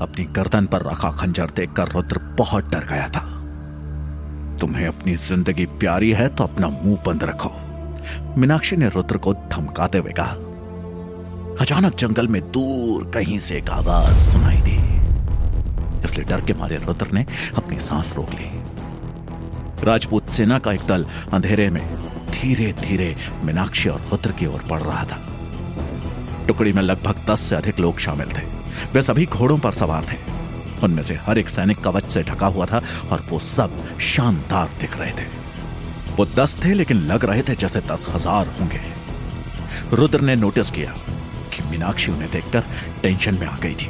अपनी गर्दन पर रखा खंजर देखकर रुद्र बहुत डर गया था। तुम्हें अपनी ज़िंदगी प्यारी है तो अपना मुँह बंद रखो। मीनाक्षी ने रुद्र को धमकाते हुए कहा, अचानक जंगल में दूर कहीं से एक आवाज़ सुनाई दी इसलिए डर के मारे रुद्र ने अपनी सांस रोक ली। राजपूत सेना का एक दल अंधेरे में धीरे धीरे मीनाक्षी और रुद्र की ओर बढ़ रहा था। टुकड़ी में लगभग दस से अधिक लोग शामिल थे। वे सभी घोड़ों पर सवार थे। उनमें से हर एक सैनिक कवच से ढका हुआ था और वो सब शानदार दिख रहे थे। वो दस थे लेकिन लग रहे थे जैसे दस हज़ार होंगे। रुद्र ने नोटिस किया कि मीनाक्षी उन्हें देखकर टेंशन में आ गई थी।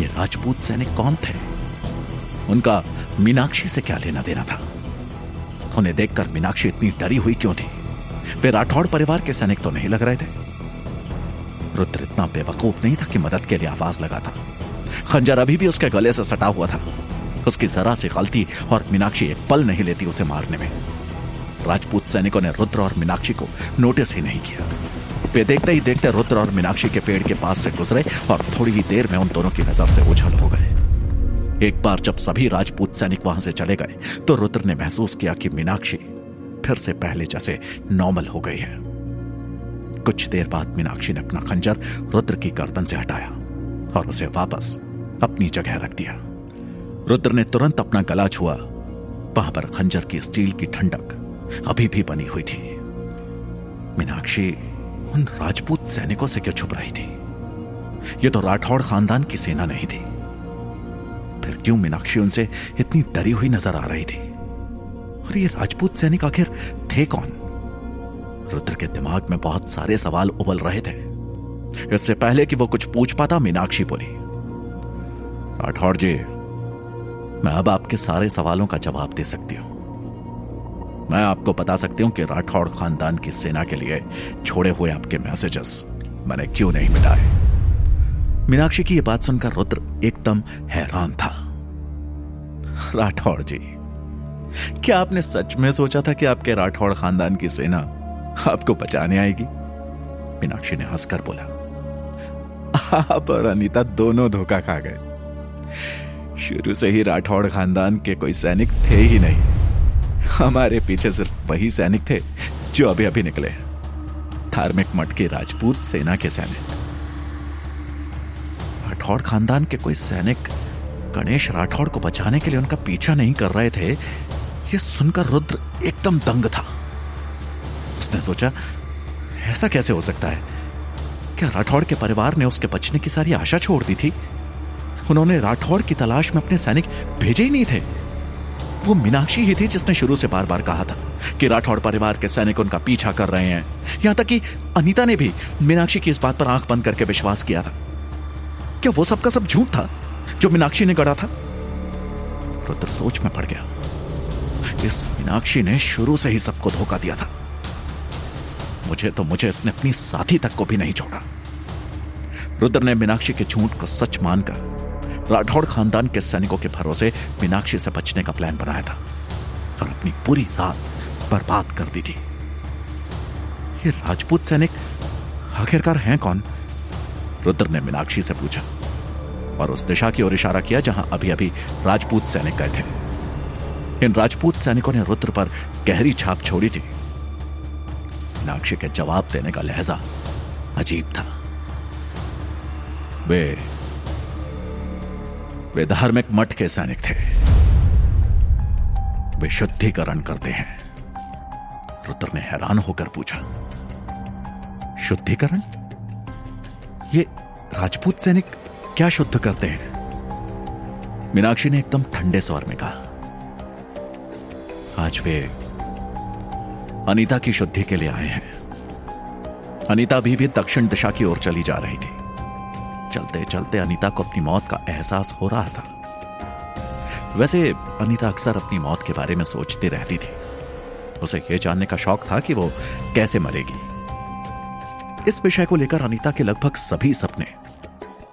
ये राजपूत सैनिक कौन थे? उनका मीनाक्षी से क्या लेना देना था? उन्हें देखकर मीनाक्षी इतनी डरी हुई क्यों थी? वे राठौड़ परिवार के सैनिक तो नहीं लग रहे थे। रुद्र इतना बेवकूफ़ नहीं था कि मदद के लिए आवाज़ लगाता खंजर अभी भी उसके गले से सटा हुआ था। उसकी जरा सी गलती और मीनाक्षी एक पल नहीं लेती उसे मारने में। राजपूत सैनिकों ने रुद्र और मीनाक्षी को नोटिस ही नहीं किया। वे देखते ही देखते रुद्र और मीनाक्षी के पेड़ के पास से गुजरे और थोड़ी ही देर में उन दोनों की नज़र से उछल हो गए। एक बार जब सभी राजपूत सैनिक वहाँ से चले गए तो रुद्र ने महसूस किया कि मीनाक्षी फिर से पहले जैसे नॉर्मल हो गई है। कुछ देर बाद मीनाक्षी ने अपना खंजर रुद्र की गर्दन से हटाया और उसे वापस अपनी जगह रख दिया। रुद्र ने तुरंत अपना गला छुआ। वहाँ पर खंजर की स्टील की ठंडक अभी भी बनी हुई थी। मीनाक्षी उन राजपूत सैनिकों से क्यों छुप रही थी? यह तो राठौड़ खानदान की सेना नहीं थी। फिर क्यों मीनाक्षी उनसे इतनी डरी हुई नज़र आ रही थी? और ये राजपूत सैनिक आखिर थे कौन? रुद्र के दिमाग में बहुत सारे सवाल उबल रहे थे। इससे पहले कि वो कुछ पूछ पाता, मीनाक्षी बोली, राठौर जी, मैं अब आपके सारे सवालों का जवाब दे सकती हूँ। मैं आपको बता सकती हूँ कि राठौड़ खानदान की सेना के लिए छोड़े हुए आपके मैसेजेस मैंने क्यों नहीं मिटाए? मीनाक्षी की यह बात सुनकर रुद्र एकदम हैरान था। राठौड़ जी, क्या आपने सच में सोचा था कि आपके राठौड़ खानदान की सेना आपको बचाने आएगी। मीनाक्षी ने हंसकर बोला, आप और अनीता दोनों धोखा खा गए। शुरू से ही राठौड़ खानदान के कोई सैनिक थे ही नहीं। हमारे पीछे सिर्फ़ वही सैनिक थे जो अभी अभी निकले हैं। धार्मिक मठ की राजपूत सेना के सैनिक। राठौड़ खानदान के कोई सैनिक गणेश राठौड़ को बचाने के लिए उनका पीछा नहीं कर रहे थे यह सुनकर रुद्र एकदम दंग था। उसने सोचा, ऐसा कैसे हो सकता है? क्या राठौड़ के परिवार ने उसके बचने की सारी आशा छोड़ दी थी? उन्होंने राठौड़ की तलाश में अपने सैनिक भेजे ही नहीं थे। वो मीनाक्षी ही थी जिसने शुरू से बार बार कहा था कि राठौड़ परिवार के सैनिक उनका पीछा कर रहे हैं। यहाँ तक कि अनीता ने भी मीनाक्षी की इस बात पर आँख बंद करके विश्वास किया था। क्या वो सबका सब झूठ था जो मीनाक्षी ने गढ़ा था? रुद्र सोच में पड़ गया। इस मीनाक्षी ने शुरू से ही सबको धोखा दिया था। मुझे तो मुझे इसने अपनी साथी तक को भी नहीं छोड़ा। रुद्र ने मीनाक्षी के झूठ को सच मानकर राठौड़ खानदान के सैनिकों के भरोसे मीनाक्षी से बचने का प्लान बनाया था और अपनी पूरी रात बर्बाद कर दी थी। ये राजपूत सैनिक आखिरकार हैं कौन? रुद्र ने मीनाक्षी से पूछा और उस दिशा की ओर इशारा किया जहाँ अभी अभी राजपूत सैनिक गए थे। इन राजपूत सैनिकों ने रुद्र पर गहरी छाप छोड़ी थी। मीनाक्षी के जवाब देने का लहजा अजीब था। वे वे धार्मिक मठ के सैनिक थे। वे शुद्धिकरण करते हैं। रुद्र ने हैरान होकर पूछा, शुद्धिकरण? ये राजपूत सैनिक क्या शुद्ध करते हैं? मीनाक्षी ने एकदम ठंडे स्वर में कहा, आज वे अनीता की शुद्धि के लिए आए हैं। अनीता अभी भी दक्षिण दिशा की ओर चली जा रही थी। चलते चलते अनीता को अपनी मौत का एहसास हो रहा था। वैसे अनीता अक्सर अपनी मौत के बारे में सोचती रहती थी। उसे यह जानने का शौक था कि वो कैसे मरेगी। इस विषय को लेकर अनीता के लगभग सभी सपने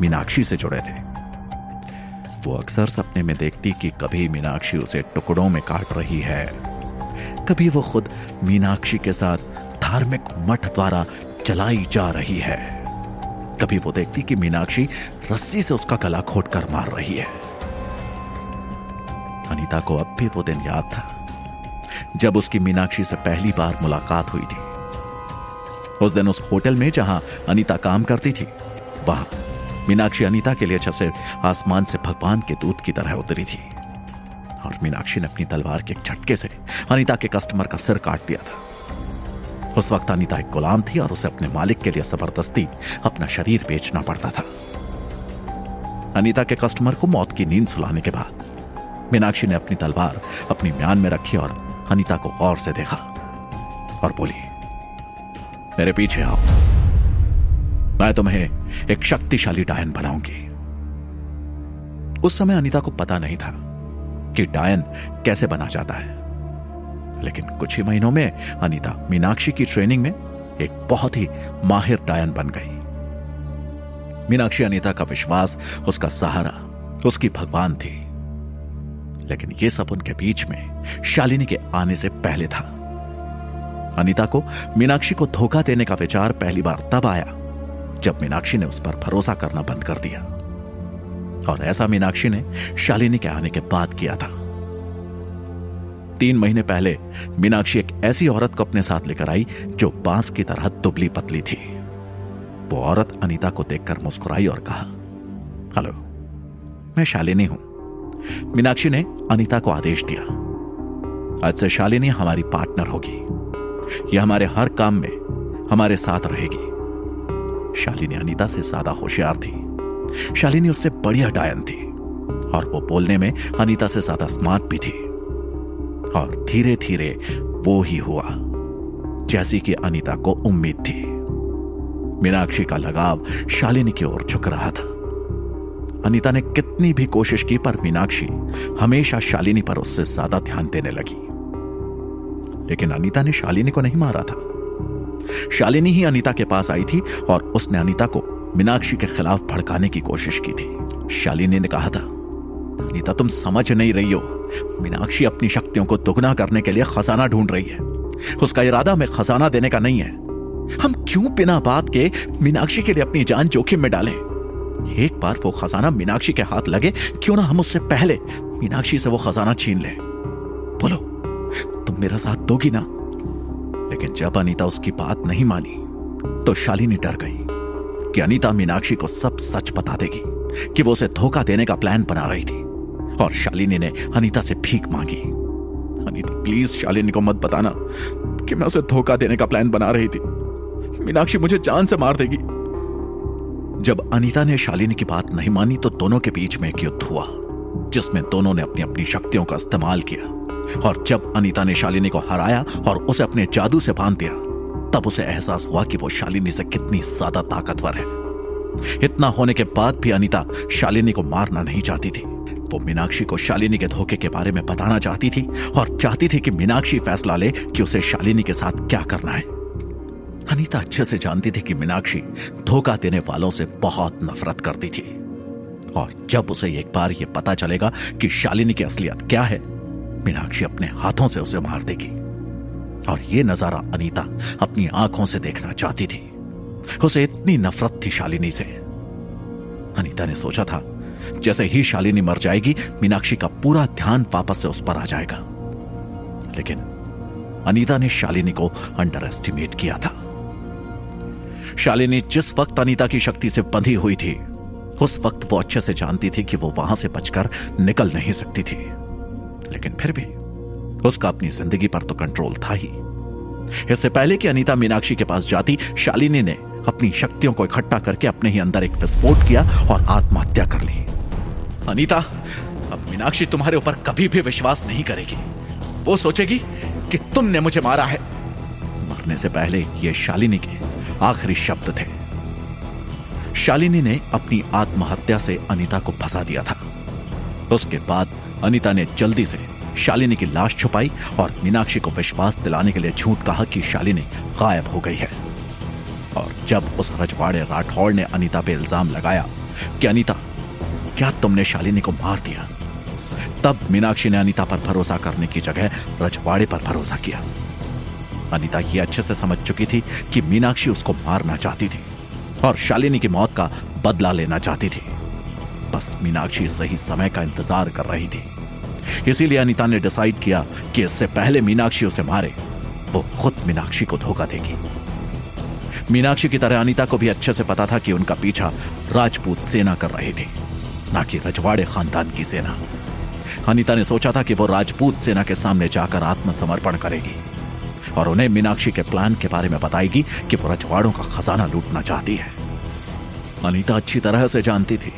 मीनाक्षी से जुड़े थे। वो अक्सर सपने में देखती कि कभी मीनाक्षी उसे टुकड़ों में काट रही है। कभी वो खुद मीनाक्षी के साथ धार्मिक मठ द्वारा चलाई जा रही है। कभी वो देखती कि मीनाक्षी रस्सी से उसका गला खोट कर मार रही है। अनीता को अब भी वो दिन याद था, जब उसकी मीनाक्षी से पहली बार मुलाकात हुई थी। उस दिन उस होटल में जहाँ अनीता काम करती थी, वहाँ मीनाक्षी अनीता के लिए जैसे आसमान से भगवान के दूत की तरह उतरी थी। और मीनाक्षी ने अपनी तलवार के झटके से अनिता के कस्टमर का सिर काट दिया था। उस वक्त अनिता एक गुलाम थी और उसे अपने मालिक के लिए ज़बरदस्ती अपना शरीर बेचना पड़ता था। अनिता के कस्टमर को मौत की नींद सुलाने के बाद मीनाक्षी ने अपनी तलवार अपनी म्यान में रखी और अनिता को गौर से देखा और बोली, मेरे पीछे आओ। मैं तुम्हें एक शक्तिशाली डायन बनाऊँगी। उस समय अनिता को पता नहीं था कि डायन कैसे बना जाता है? लेकिन कुछ ही महीनों में अनीता मीनाक्षी की ट्रेनिंग में एक बहुत ही माहिर डायन बन गई। मीनाक्षी अनीता का विश्वास, उसका सहारा, उसकी भगवान थी। लेकिन यह सब उनके बीच में शालिनी के आने से पहले था। अनीता को मीनाक्षी को धोखा देने का विचार पहली बार तब आया, जब मीनाक्षी ने उस पर भरोसा करना बंद कर दिया। और ऐसा मीनाक्षी ने शालिनी के आने के बाद किया था। तीन महीने पहले मीनाक्षी एक ऐसी औरत को अपने साथ लेकर आई जो बाँस की तरह दुबली पतली थी। वो औरत अनीता को देखकर मुस्कुराई और कहा, हेलो, मैं शालिनी हूँ। मीनाक्षी ने अनीता को आदेश दिया, आज से शालिनी हमारी पार्टनर होगी। यह हमारे हर काम में हमारे साथ रहेगी। शालिनी अनीता से ज़्यादा होशियार थी। शालिनी उससे बढ़िया डायन थी। और वो बोलने में अनीता से ज़्यादा स्मार्ट भी थी। और धीरे धीरे वो ही हुआ, जैसी कि अनीता को उम्मीद थी। मीनाक्षी का लगाव शालिनी की ओर झुक रहा था। अनीता ने कितनी भी कोशिश की, पर मीनाक्षी हमेशा शालिनी पर उससे ज़्यादा ध्यान देने लगी। लेकिन अनीता ने शालिनी को नहीं मारा था। शालिनी ही अनीता के पास आई थी और उसने अनीता को मीनाक्षी के खिलाफ भड़काने की कोशिश की थी। शालिनी ने कहा था अनीता तुम समझ नहीं रही हो। मीनाक्षी अपनी शक्तियों को दुगना करने के लिए खजाना ढूंढ रही है। उसका इरादा हमें खजाना देने का नहीं है। हम क्यों बिना बात के मीनाक्षी के लिए अपनी जान जोखिम में डालें? एक बार वो खजाना मीनाक्षी के हाथ लगे, क्यों ना हम उससे पहले मीनाक्षी से वो खजाना छीन ले? बोलो, तुम मेरा साथ दोगी ना? लेकिन जब अनीता उसकी बात नहीं मानी तो शालिनी डर गई। कि अनीता मीनाक्षी को सब सच बता देगी कि वो उसे धोखा देने का प्लान बना रही थी और शालिनी ने अनीता से भीख मांगी। अनीता प्लीज़ शालिनी को मत बताना कि मैं उसे धोखा देने का प्लान बना रही थी। मीनाक्षी मुझे जान से मार देगी। जब अनीता ने शालिनी की बात नहीं मानी तो दोनों के बीच में एक युद्ध हुआ, जिसमें दोनों ने अपनी अपनी शक्तियों का इस्तेमाल किया और जब अनीता ने शालिनी को हराया और उसे अपने जादू से बाँध दिया तब उसे एहसास हुआ कि वो शालिनी से कितनी ज़्यादा ताकतवर है। इतना होने के बाद भी अनीता शालिनी को मारना नहीं चाहती थी। वो मीनाक्षी को शालिनी के धोखे के बारे में बताना चाहती थी और चाहती थी कि मीनाक्षी फैसला ले कि उसे शालिनी के साथ क्या करना है। अनीता अच्छे से जानती थी कि मीनाक्षी धोखा देने वालों से बहुत नफरत करती थी। और जब उसे एक बार यह पता चलेगा कि शालिनी की असलियत क्या है, मीनाक्षी अपने हाथों से उसे मार देगी। और यह नज़ारा अनीता अपनी आँखों से देखना चाहती थी। उसे इतनी नफरत थी शालिनी से। अनीता ने सोचा था, जैसे ही शालिनी मर जाएगी, मीनाक्षी का पूरा ध्यान वापस से उस पर आ जाएगा। लेकिन अनीता ने शालिनी को अंडर एस्टिमेट किया था। शालिनी जिस वक्त अनीता की शक्ति से बंधी हुई थी, उस वक्त वो अच्छे से जानती थी कि वो वहाँ से बचकर निकल नहीं सकती थी। लेकिन फिर भी उसका अपनी ज़िंदगी पर तो कंट्रोल था ही। इससे पहले कि अनीता मीनाक्षी के पास जाती, शालिनी ने अपनी शक्तियों को इकट्ठा करके अपने ही अंदर एक विस्फोट किया और आत्महत्या कर ली। अनीता, अब मीनाक्षी तुम्हारे ऊपर कभी भी विश्वास नहीं करेगी। वो सोचेगी कि तुमने मुझे मारा है। मरने से पहले ये शालिनी के आखिरी शब्द थे। शालिनी ने अपनी आत्महत्या से अनीता को फंसा दिया था। उसके बाद अनीता ने जल्दी से शालिनी की लाश छुपाई और मीनाक्षी को विश्वास दिलाने के लिए झूठ कहा कि शालिनी गायब हो गई है। और जब उस रजवाड़े राठौड़ ने अनीता पे इल्ज़ाम लगाया कि अनीता, क्या तुमने शालिनी को मार दिया? तब मीनाक्षी ने अनीता पर भरोसा करने की जगह रजवाड़े पर भरोसा किया। अनीता ये अच्छे से समझ चुकी थी कि मीनाक्षी उसको मारना चाहती थी और शालिनी की मौत का बदला लेना चाहती थी। बस मीनाक्षी सही समय का इंतज़ार कर रही थी। इसीलिए अनिता ने डिसाइड किया कि इससे पहले मीनाक्षी उसे मारे। वो खुद मीनाक्षी को धोखा देगी। मीनाक्षी की तरह अनिता को भी अच्छे से पता था कि उनका पीछा राजपूत सेना कर रही थी, ना कि रजवाड़े खानदान की सेना। अनिता ने सोचा था कि वो राजपूत सेना के सामने जाकर आत्मसमर्पण करेगी और उन्हें मीनाक्षी के प्लान के बारे में बताएगी कि वो रजवाड़ों का खजाना लूटना चाहती है। अनिता अच्छी तरह से जानती थी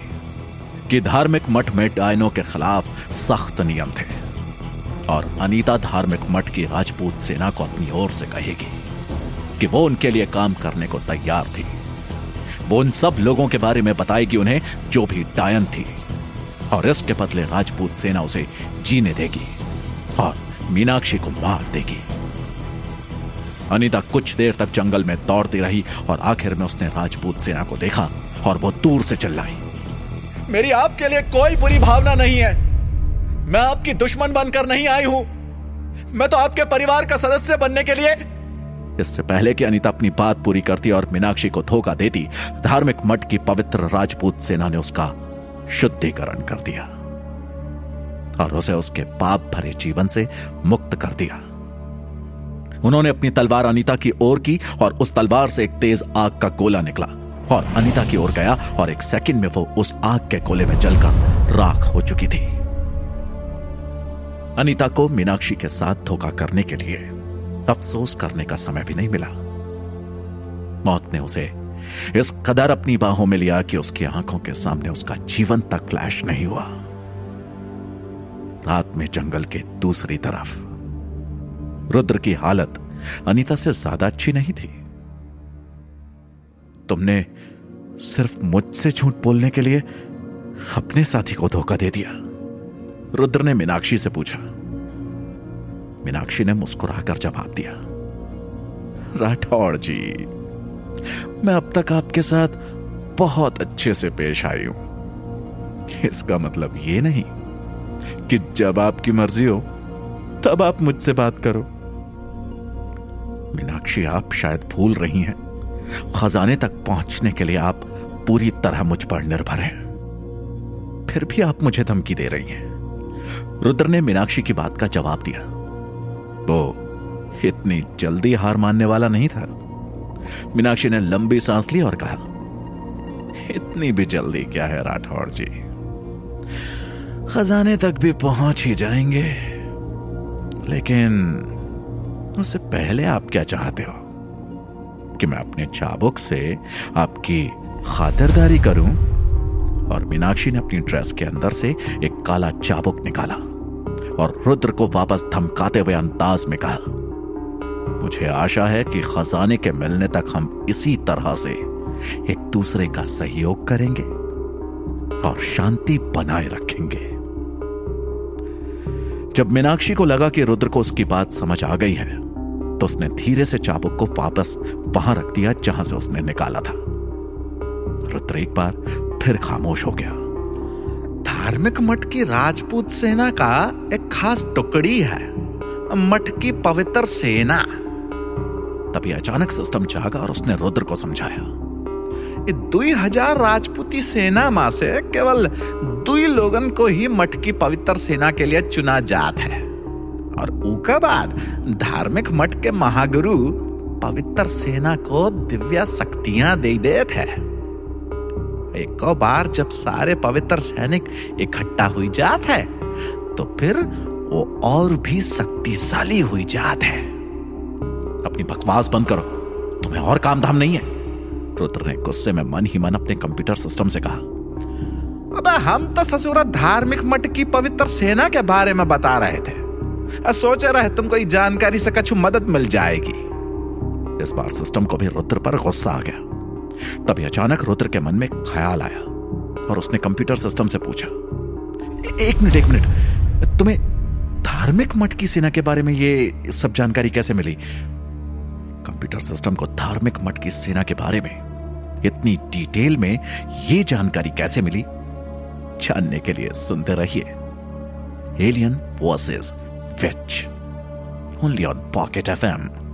कि धार्मिक मठ में डायनों के खिलाफ सख्त नियम थे और अनीता धार्मिक मठ की राजपूत सेना को अपनी ओर से कहेगी कि वो उनके लिए काम करने को तैयार थी। वो उन सब लोगों के बारे में बताएगी उन्हें जो भी डायन थी और इसके बदले राजपूत सेना उसे जीने देगी और मीनाक्षी को मार देगी। अनीता कुछ देर तक जंगल में दौड़ती रही और आखिर में उसने राजपूत सेना को देखा और वो दूर से चिल्लाई। मेरी आपके लिए कोई बुरी भावना नहीं है। मैं आपकी दुश्मन बनकर नहीं आई हूँ। मैं तो आपके परिवार का सदस्य बनने के लिए इससे पहले कि अनिता अपनी बात पूरी करती और मीनाक्षी को धोखा देती, धार्मिक मठ की पवित्र राजपूत सेना ने उसका शुद्धिकरण कर दिया। और उसे उसके पाप भरे जीवन से मुक्त कर दिया। उन्होंने अपनी तलवार अनिता की ओर की और उस तलवार से एक तेज आग का गोला निकला। और अनिता की ओर गया और एक सेकंड में वो उस आग के कोले में जलकर राख हो चुकी थी। अनिता को मीनाक्षी के साथ धोखा करने के लिए अफसोस करने का समय भी नहीं मिला। मौत ने उसे इस कदर अपनी बाहों में लिया कि उसकी आँखों के सामने उसका जीवन तक फ्लैश नहीं हुआ। रात में जंगल के दूसरी तरफ़। रुद्र की हालत अनीता से ज़्यादा अच्छी नहीं थी। तुमने सिर्फ़ मुझसे झूठ बोलने के लिए अपने साथी को धोखा दे दिया। रुद्र ने मीनाक्षी से पूछा। मीनाक्षी ने मुस्कुराकर जवाब दिया। राठौड़ जी, मैं अब तक आपके साथ बहुत अच्छे से पेश आई हूँ। इसका मतलब ये नहीं कि जब आपकी मर्ज़ी हो, तब आप मुझसे बात करो। मीनाक्षी, आप शायद भूल रही हैं। खजाने तक पहुँचने के लिए आप पूरी तरह मुझ पर निर्भर हैं। फिर भी आप मुझे धमकी दे रही हैं। रुद्र ने मीनाक्षी की बात का जवाब दिया। वो इतनी जल्दी हार मानने वाला नहीं था। मीनाक्षी ने लंबी सांस ली और कहा, इतनी भी जल्दी क्या है राठौर जी? खजाने तक भी पहुँच ही जाएँगे। लेकिन उससे पहले आप क्या चाहते हो? कि मैं अपने चाबुक से आपकी खातिरदारी करूँ। और मीनाक्षी ने अपनी ड्रेस के अंदर से एक काला चाबुक निकाला और रुद्र को वापस धमकाते हुए अंदाज में कहा, मुझे आशा है कि खजाने के मिलने तक हम इसी तरह से एक दूसरे का सहयोग करेंगे और शांति बनाए रखेंगे. जब मीनाक्षी को लगा कि रुद्र को उसकी बात समझ आ गई है तो उसने धीरे से चाबुक को वापस वहाँ रख दिया जहाँ से उसने निकाला था। रुद्र एक बार फिर खामोश हो गया। धार्मिक मठ की राजपूत सेना का एक खास टुकड़ी है मठ की पवित्र सेना। तभी अचानक सिस्टम जागा और उसने रुद्र को समझाया। दुई हज़ार राजपूती सेना माँ से केवल दुई लोगन को ही मठ की पवित्र सेना के लिए चुना जात है। और बाद धार्मिक मठ के महागुरु पवित्र सेना को दिव्य शक्तियाँ दे देते है। एक बार जब सारे पवित्र सैनिक इकट्ठा हुई जात है तो फिर वो और भी शक्तिशाली हुई जात है। अपनी बकवास बंद करो। तुम्हें और काम धाम नहीं है। रुद्र ने गुस्से में मन ही मन अपने कंप्यूटर सिस्टम से कहा, अबे हम तो ससुरा धार्मिक मठ की पवित्र सेना के बारे में बता रहे थे। सोच है तुमको जानकारी से कछु मदद मिल जाएगी। इस बार सिस्टम को भी रुद्र पर गुस्सा आ गया। तभी अचानक रुद्र के मन में ख्याल आया और उसने कंप्यूटर सिस्टम से पूछा, एक मिनट एक मिनट, तुम्हें धार्मिक मठ की सेना के बारे में ये सब जानकारी कैसे मिली? कंप्यूटर सिस्टम को धार्मिक मठ की सेना के बारे में इतनी डिटेल में यह जानकारी कैसे मिली? जानने के लिए सुनते रहिए। Alien versus Fetch. Only on Pocket FM.